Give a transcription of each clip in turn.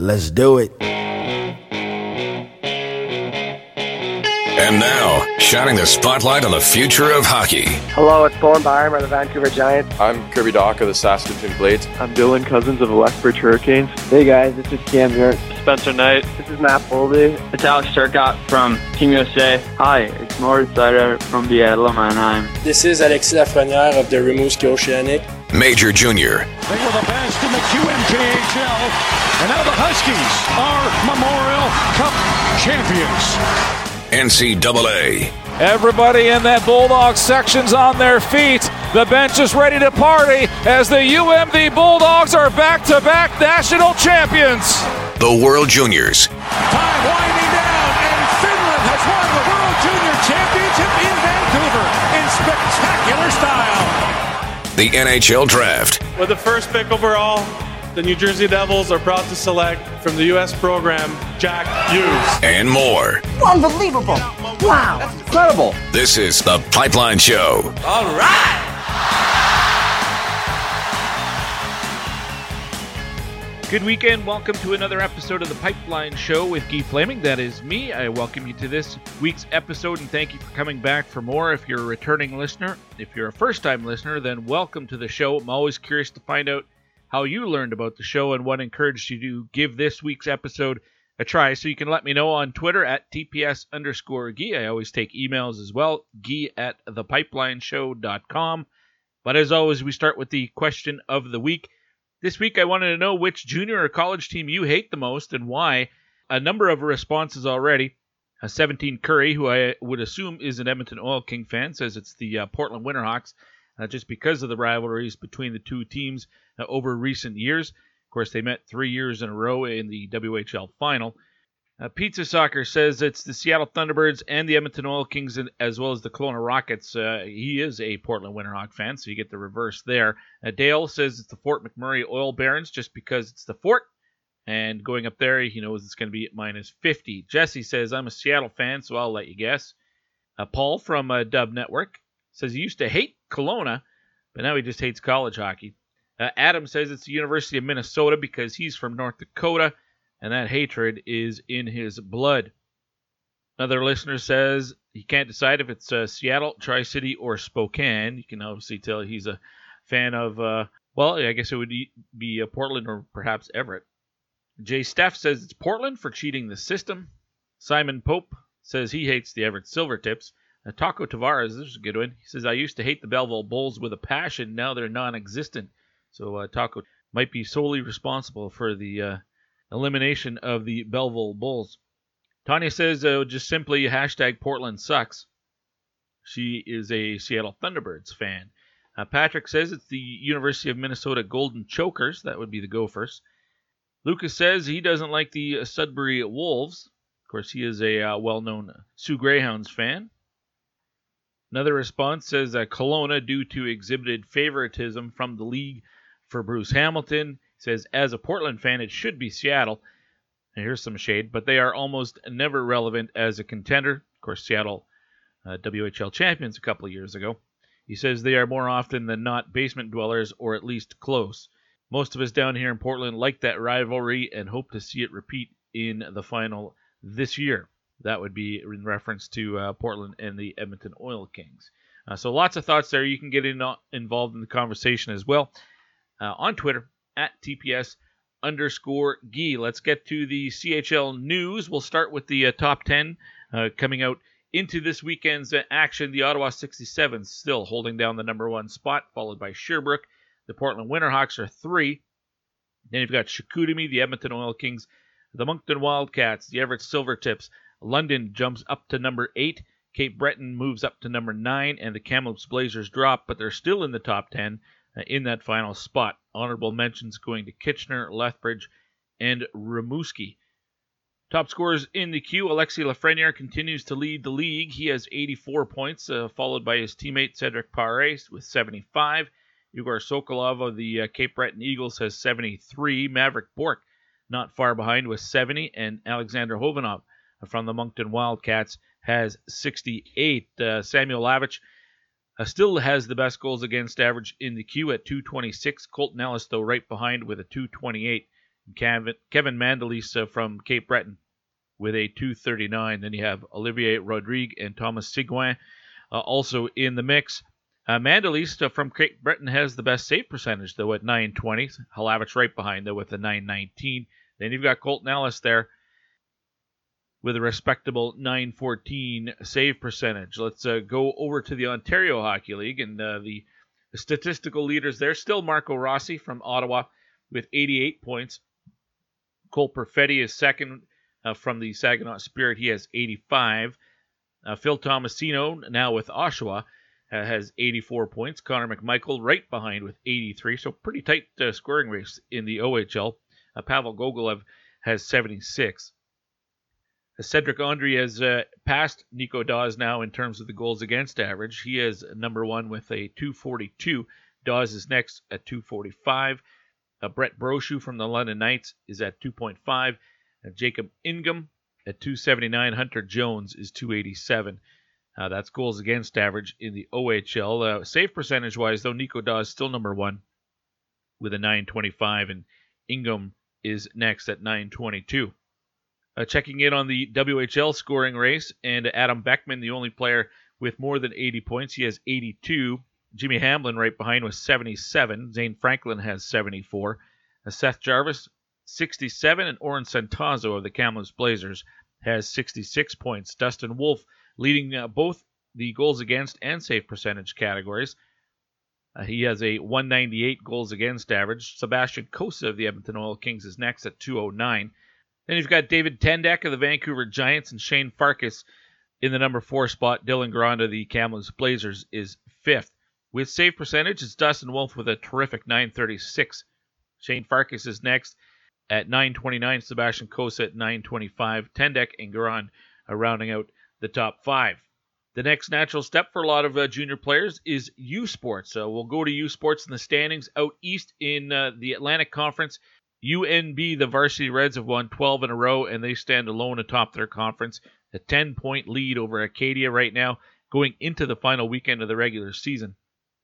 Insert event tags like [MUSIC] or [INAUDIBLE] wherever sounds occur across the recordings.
Let's do it. And now, shining the spotlight on the future of hockey. Hello, it's Bowen Byram of the Vancouver Giants. I'm Kirby Dach of the Saskatoon Blades. I'm Dylan Cozens of the Lethbridge Hurricanes. Hey guys, this is Cam York. Spencer Knight. This is Matt Boldy. It's Alex Turcotte from Team USA. Hi, it's Moritz Seider from the Mannheim. This is Alexis Lafreniere of the Rimouski Oceanic. Major Junior. They were the best in the QMJHL, and now the Huskies are Memorial Cup champions. NCAA. Everybody in that Bulldog section's on their feet. The bench is ready to party as the UMD Bulldogs are back to back national champions. The World Juniors. Time The NHL Draft. With the first pick overall, the New Jersey Devils are proud to select from the U.S. program Jack Hughes. And more. Unbelievable. Wow. That's incredible. This is The Pipeline Show. All right. Good weekend. Welcome to another episode of The Pipeline Show with Guy Flaming. That is me. I welcome you to this week's episode and thank you for coming back for more. If you're a returning listener, if you're a first time listener, then welcome to the show. I'm always curious to find out how you learned about the show and what encouraged you to give this week's episode a try. So you can let me know on Twitter at TPS underscore Guy. I always take emails as well, Guy at thepipelineshow.com. But as always, we start with the question of the week. This week, I wanted to know which junior or college team you hate the most and why. A number of responses already. Uh, 17 Curry, who I would assume is an Edmonton Oil King fan, says it's the uh, Portland Winterhawks, uh, just because of the rivalries between the two teams uh, over recent years. Of course, they met three years in a row in the WHL final. Uh, Pizza Soccer says it's the Seattle Thunderbirds and the Edmonton Oil Kings, as well as the Kelowna Rockets. Uh, he is a Portland Winterhawk fan, so you get the reverse there. Uh, Dale says it's the Fort McMurray Oil Barons, just because it's the fort. And going up there, he knows it's going to be at minus 50. Jesse says, I'm a Seattle fan, so I'll let you guess. Uh, Paul from uh, Dub Network says he used to hate Kelowna, but now he just hates college hockey. Uh, Adam says it's the University of Minnesota because he's from North Dakota and that hatred is in his blood. Another listener says he can't decide if it's uh, Seattle, Tri City, or Spokane. You can obviously tell he's a fan of, uh, well, I guess it would be uh, Portland or perhaps Everett. Jay Steff says it's Portland for cheating the system. Simon Pope says he hates the Everett Silvertips. Uh, Taco Tavares, this is a good one. He says, I used to hate the Belleville Bulls with a passion. Now they're non existent. So uh, Taco might be solely responsible for the uh, elimination of the Belleville Bulls. Tanya says uh, just simply hashtag Portland sucks. She is a Seattle Thunderbirds fan. Uh, Patrick says it's the University of Minnesota Golden Chokers. That would be the Gophers. Lucas says he doesn't like the Sudbury Wolves. Of course, he is a uh, well known Soo Greyhounds fan. Another response says that Kelowna, due to exhibited favoritism from the league for Bruce Hamilton, says, as a Portland fan, it should be Seattle. And here's some shade, but they are almost never relevant as a contender. Of course, Seattle uh, WHL champions a couple of years ago. He says they are more often than not basement dwellers, or at least close. Most of us down here in Portland like that rivalry and hope to see it repeat in the final this year. That would be in reference to uh, Portland and the Edmonton Oil Kings. Uh, so lots of thoughts there. You can get in, uh, involved in the conversation as well uh, on Twitter at TPS underscore Guy. Let's get to the CHL news. We'll start with the uh, top 10 uh, coming out into this weekend's uh, action. The Ottawa 67 still holding down the number one spot, followed by Sherbrooke. The Portland Winterhawks are three. Then you've got Chicoutimi, the Edmonton Oil Kings, the Moncton Wildcats, the Everett Silvertips. London jumps up to number eight. Cape Breton moves up to number nine, and the Kamloops Blazers drop, but they're still in the top 10 uh, in that final spot. Honorable mentions going to Kitchener, Lethbridge, and Rimouski. Top scorers in the queue, Alexi Lafreniere continues to lead the league. He has 84 points, uh, followed by his teammate Cedric Pares with 75. Igor Sokolov of the uh, Cape Breton Eagles has 73. Mavrik Bourque not far behind with 70. And Alexander Khovanov from the Moncton Wildcats has 68. Uh, Samuel Hlavaj uh, still has the best goals against average in the queue at 226. Colton Ellis, though, right behind with a 228. Kevin, Kevin Mandolese uh, from Cape Breton with a 239. Then you have Olivier Rodrigue and Thomas Seguin uh, also in the mix. Uh, from Cape Breton has the best save percentage, though, at 920. Hlavaj right behind, though, with a 919. Then you've got Colton Ellis there with a respectable 914 save percentage. Let's uh, go over to the Ontario Hockey League and uh, the, statistical leaders there. Still Marco Rossi from Ottawa with 88 points. Cole Perfetti is second uh, from the Saginaw Spirit. He has 85. Uh, Phil Tomasino, now with Oshawa, uh, has 84 points. Connor McMichael right behind with 83. So pretty tight uh, scoring race in the OHL. Pavel Gogolev has 76. Cedrick Andree has uh, passed Nico Daws now in terms of the goals against average. He is number one with a 242. Daws is next at 245. Uh, Brett Brochu from the London Knights is at 2.5. Uh, Jacob Ingham at 279. Hunter Jones is 287. Uh, that's goals against average in the OHL. Uh, save percentage wise, though, Nico Daws still number one with a 925, and Ingham is next at 922. Uh, checking in on the WHL scoring race, and Adam Beckman, the only player with more than 80 points. He has 82. Jimmy Hamblin right behind with 77. Zane Franklin has 74. Uh, Seth Jarvis, 67. And Orrin Centazzo of the Kamloops Blazers has 66 points. Dustin Wolf leading uh, both the goals against and save percentage categories. Uh, he has a 198 goals against average. Sebastian Cossa of the Edmonton Oil Kings is next at 209. Then you've got David Tendeck of the Vancouver Giants and Shane Farkas in the number four spot. Dylan Garand of the Kamloops Blazers is fifth. With save percentage, it's Dustin Wolf with a terrific 936. Shane Farkas is next at 929. Sebastian Cossa at 925. Tendeck and Garand are rounding out the top five. The next natural step for a lot of uh, junior players is U Sports. So we'll go to U Sports in the standings out east in uh, the Atlantic Conference. UNB, the varsity Reds, have won 12 in a row, and they stand alone atop their conference. A 10 point lead over Acadia right now, going into the final weekend of the regular season.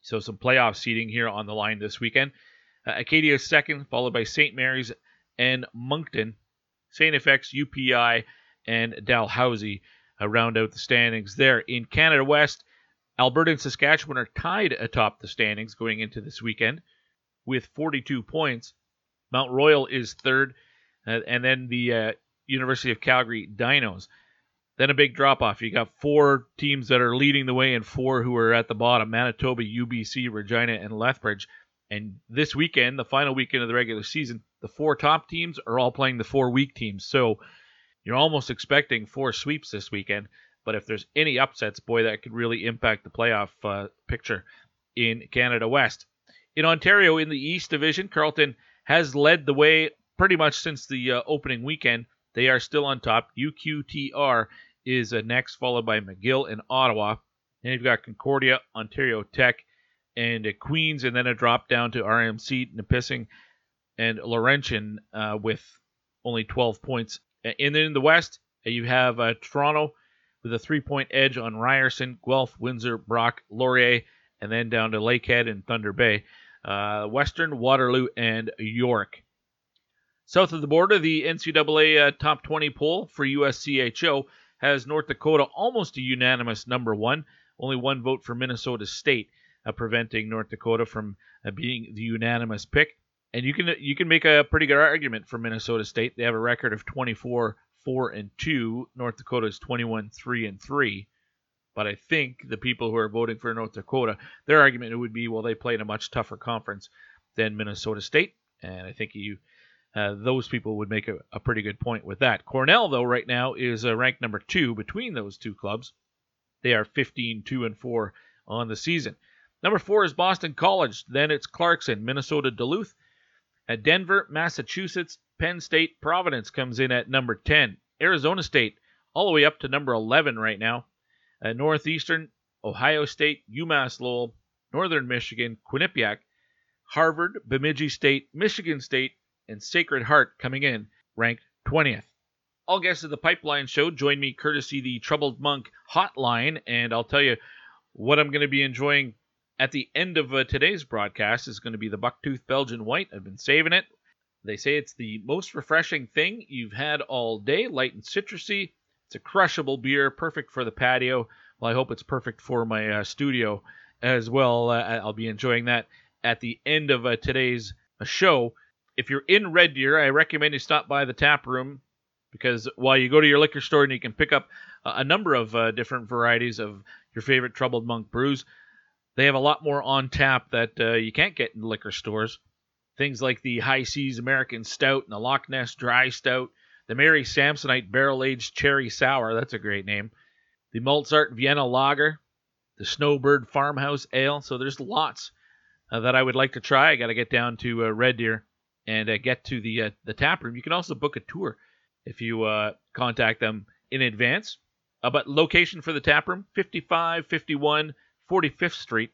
So, some playoff seeding here on the line this weekend. Uh, Acadia is second, followed by St. Mary's and Moncton. St. FX, UPEI, and Dalhousie uh, round out the standings there. In Canada West, Alberta and Saskatchewan are tied atop the standings going into this weekend with 42 points. Mount Royal is third, uh, and then the uh, University of Calgary Dinos. Then a big drop off. You got four teams that are leading the way and four who are at the bottom Manitoba, UBC, Regina, and Lethbridge. And this weekend, the final weekend of the regular season, the four top teams are all playing the four weak teams. So you're almost expecting four sweeps this weekend. But if there's any upsets, boy, that could really impact the playoff uh, picture in Canada West. In Ontario, in the East Division, Carleton has led the way pretty much since the uh, opening weekend. They are still on top. UQTR is uh, next, followed by McGill and Ottawa. Then you've got Concordia, Ontario Tech, and uh, Queens, and then a drop down to RMC, Nipissing, and Laurentian uh, with only 12 points. And then in the West, uh, you have uh, Toronto with a three-point edge on Ryerson, Guelph, Windsor, Brock, Laurier, and then down to Lakehead and Thunder Bay uh, Western, Waterloo, and York. South of the border, the NCAA uh, top 20 poll for USCHO has North Dakota almost a unanimous number one. Only one vote for Minnesota State, uh, preventing North Dakota from uh, being the unanimous pick. And you can you can make a pretty good argument for Minnesota State. They have a record of 24 4 and 2. North Dakota is 21 3 and 3. But I think the people who are voting for North Dakota, their argument would be, well, they play in a much tougher conference than Minnesota State, and I think you uh, those people would make a, a, pretty good point with that. Cornell, though, right now is uh, ranked number two between those two clubs. They are 15 2 and 4 on the season. Number four is Boston College. Then it's Clarkson, Minnesota Duluth. At Denver, Massachusetts, Penn State, Providence comes in at number 10. Arizona State, all the way up to number 11 right now. Uh, Northeastern, Ohio State, UMass Lowell, Northern Michigan, Quinnipiac, Harvard, Bemidji State, Michigan State, and Sacred Heart coming in ranked 20th. All guests of the Pipeline Show join me courtesy the Troubled Monk hotline, and I'll tell you what I'm going to be enjoying at the end of uh, today's broadcast is going to be the Bucktooth Belgian White. I've been saving it. They say it's the most refreshing thing you've had all day, light and citrusy. It's a crushable beer, perfect for the patio. Well, I hope it's perfect for my uh, studio as well. Uh, I'll be enjoying that at the end of uh, today's uh, show. If you're in Red Deer, I recommend you stop by the tap room because while you go to your liquor store and you can pick up a number of uh, different varieties of your favorite Troubled Monk brews, they have a lot more on tap that uh, you can't get in liquor stores. Things like the High Seas American Stout and the Loch Ness Dry Stout, the Mary Samsonite Barrel Aged Cherry Sour, that's a great name, the Mozart Vienna Lager, the Snowbird Farmhouse Ale. So there's lots uh, that I would like to try. I got to get down to uh, Red Deer and uh, get to the uh, the tap room. You can also book a tour if you uh, contact them in advance. Uh, but location for the tap room 5551 45th Street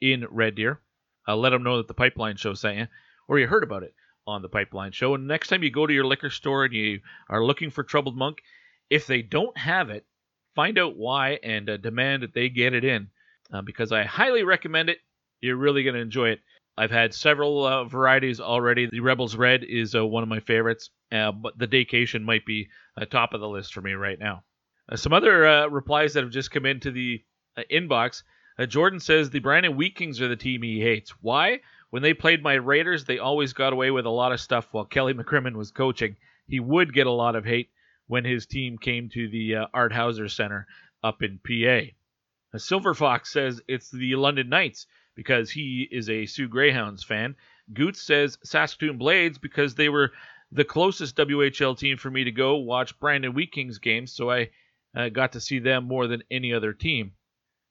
in Red Deer. let them know that the Pipeline Show sent you or you heard about it on the Pipeline Show. And next time you go to your liquor store and you are looking for Troubled Monk, if they don't have it, find out why and uh, demand that they get it in uh, because I highly recommend it. You're really going to enjoy it. I've had several uh, varieties already. The Rebels Red is uh, one of my favorites, uh, but the Daycation might be uh, top of the list for me right now. some other replies that have just come into the inbox. Jordan says the Brandon Wheat Kings are the team he hates. Why? When they played my Raiders, they always got away with a lot of stuff while Kelly [LAUGHS] McCrimmon was coaching. He would get a lot of hate when his team came to the uh, Art Hauser Center up in PA. A Silver Fox says it's the London Knights because he is a Soo Greyhounds fan. Goots says Saskatoon Blades because they were the closest WHL team for me to go watch Brandon Wheat King's games, so I uh, got to see them more than any other team.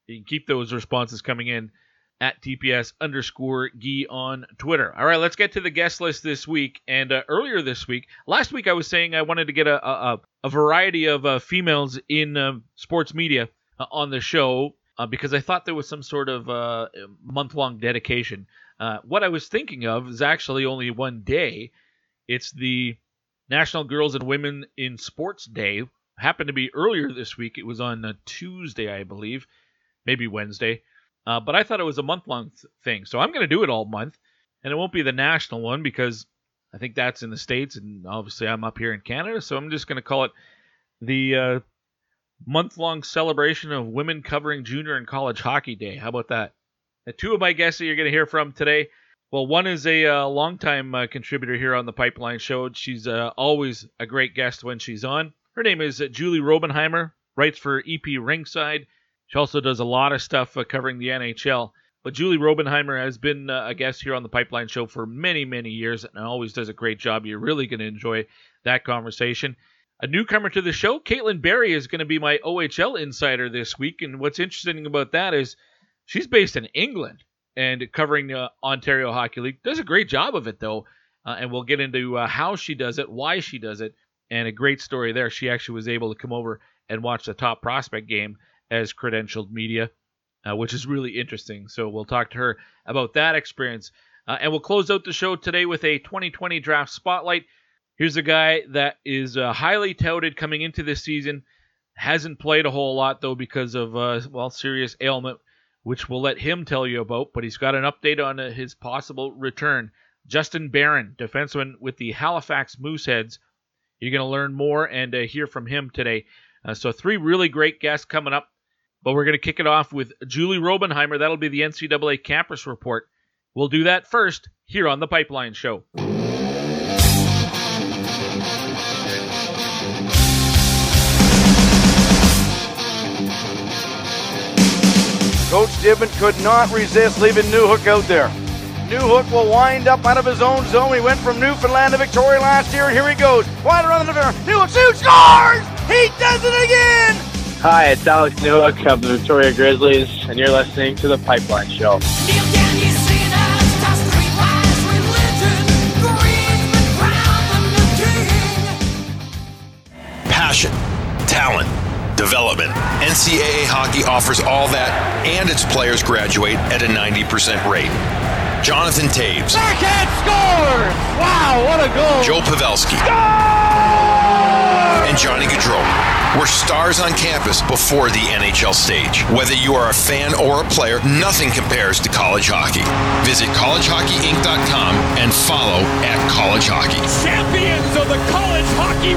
You can keep those responses coming in at TPS underscore Gee on Twitter. All right, let's get to the guest list this week. And uh, earlier this week, last week I was saying I wanted to get a, a, a variety of uh, females in uh, sports media uh, on the show uh, because I thought there was some sort of uh, month long dedication. what I was thinking of is actually only one day. It's the National Girls and Women in Sports Day. Happened to be earlier this week. It was on Tuesday, I believe, maybe Wednesday. Uh, but I thought it was a month long th- thing. So I'm going to do it all month. And it won't be the national one because I think that's in the States. And obviously I'm up here in Canada. So I'm just going to call it the uh, month long celebration of women covering junior and college hockey day. How about that? Now, two of my guests that you're going to hear from today. Well, one is a uh, longtime uh, contributor here on the Pipeline Show. She's uh, always a great guest when she's on. Her name is Julie Robenhymer, writes for EP Rinkside she also does a lot of stuff uh, covering the NHL. But Julie Robenhymer has been uh, a guest here on the Pipeline Show for many, many years and always does a great job. You're really going to enjoy that conversation. A newcomer to the show, Caitlin Berry, is going to be my OHL insider this week. And what's interesting about that is she's based in England and covering the Ontario Hockey League. Does a great job of it, though. Uh, and we'll get into uh, how she does it, why she does it, and a great story there. She actually was able to come over and watch the top prospect game as credentialed media, uh, which is really interesting. So we'll talk to her about that experience. Uh, and we'll close out the show today with a 2020 draft spotlight. Here's a guy that is uh, highly touted coming into this season. Hasn't played a whole lot, though, because of, uh, well, serious ailment, which we'll let him tell you about. But he's got an update on uh, his possible return. Justin Barron, defenseman with the Halifax Mooseheads. You're going to learn more and uh, hear from him today. so, three really great guests coming up. But we're going to kick it off with Julie Robenhymer. That'll be the NCAA campus report. We'll do that first here on the Pipeline Show. Coach Gibbon could not resist leaving Newhook out there. Newhook will wind up out of his own zone. He went from Newfoundland to Victoria last year, and here he goes. Wide around the defender. Newhook shoots, scores! He does it again! Hi, it's Alex Newhook of the Victoria Grizzlies, and you're listening to The Pipeline Show. Passion, talent, development. NCAA hockey offers all that, and its players graduate at a 90% rate. Jonathan Toews. Backhand scores! Wow, what a goal! Joe Pavelski. Goal! And Johnny Gaudreau We're stars on campus before the NHL stage. Whether you are a fan or a player, nothing compares to college hockey. Visit collegehockeyinc.com and follow at college hockey. Champions of the college hockey